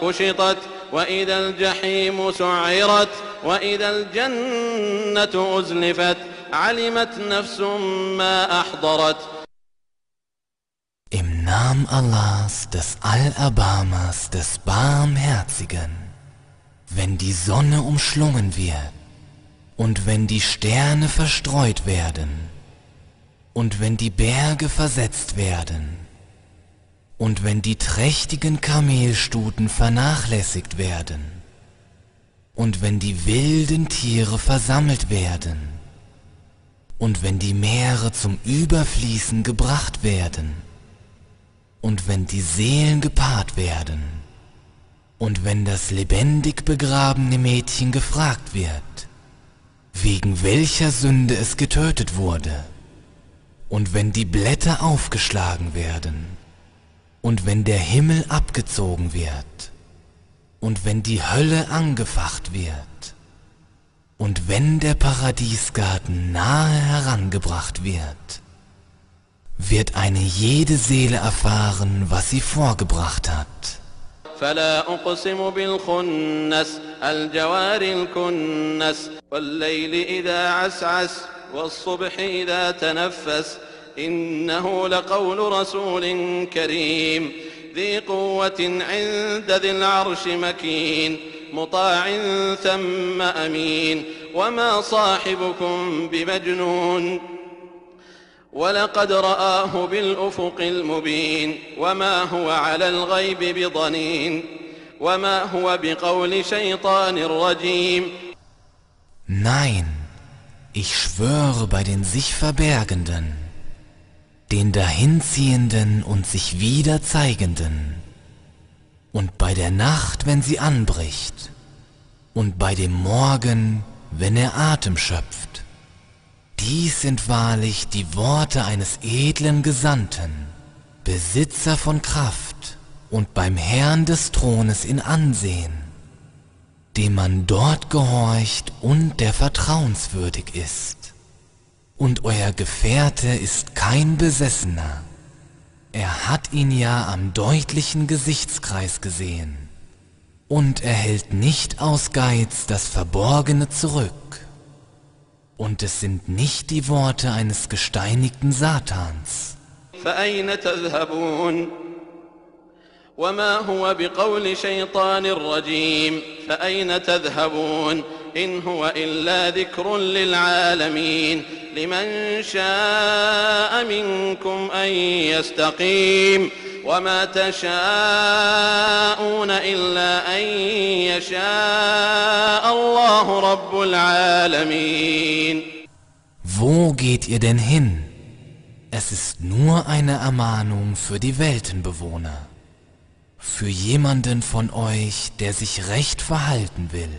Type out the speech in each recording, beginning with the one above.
كشطت وإذا الجحيم سعرت وإذا الجنة أزلفت علمت نفس ما أحضرت Im Namen Allahs, des Allerbarmers, des Barmherzigen, wenn die Sonne umschlungen wird und wenn die Sterne verstreut werden und wenn die Berge versetzt werden und wenn die trächtigen Kamelstuten vernachlässigt werden und wenn die wilden Tiere versammelt werden und wenn die Meere zum Überfließen gebracht werden und wenn die Seelen gepaart werden und wenn das lebendig begrabene Mädchen gefragt wird, wegen welcher Sünde es getötet wurde, und wenn die Blätter aufgeschlagen werden, und wenn der Himmel abgezogen wird, und wenn die Hölle angefacht wird, und wenn der Paradiesgarten nahe herangebracht wird, wird eine jede Seele erfahren, was sie vorgebracht hat. فلا أقسم بالخنس الجوار الكنس والليل إذا عسعس والصبح إذا تنفس إنه لقول رسول كريم. ذي قوة عند ذي العرش مكين مطاع ثم أمين. وما صاحبكم بمجنون. ولقد رآه بالأفق المبين. وما هو على الغيب بضنين. وما هو بقول شيطان رجيم. Nein, ich schwöre bei den sich Verbergenden, den Dahinziehenden und sich wieder Zeigenden, und bei der Nacht, wenn sie anbricht, und bei dem Morgen, wenn er Atem schöpft. Dies sind wahrlich die Worte eines edlen Gesandten, Besitzer von Kraft und beim Herrn des Thrones in Ansehen, dem man dort gehorcht und der vertrauenswürdig ist. Und euer Gefährte ist kein Besessener. Er hat ihn ja am deutlichen Gesichtskreis gesehen. Und er hält nicht aus Geiz das Verborgene zurück. Und es sind nicht die Worte eines gesteinigten Satans. فأين تذهبون وما هو بقول شيطان رجيم فأين تذهبون إن هو إلا ذكر للعالمين لمن شاء منكم أن يستقيم وما تشاءون إلا أن يشاء الله رب العالمين Wo geht ihr denn hin? Es ist nur eine Ermahnung für die Weltenbewohner. Für jemanden von euch, der sich recht verhalten will.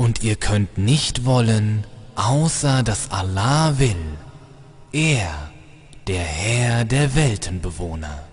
Und ihr könnt nicht wollen, außer dass Allah will. Er, der Herr der Weltenbewohner.